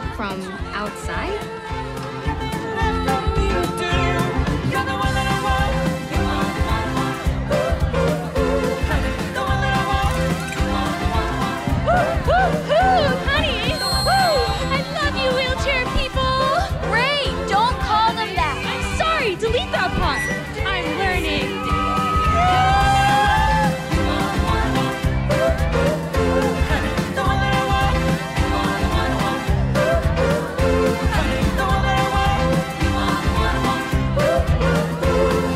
help from outside?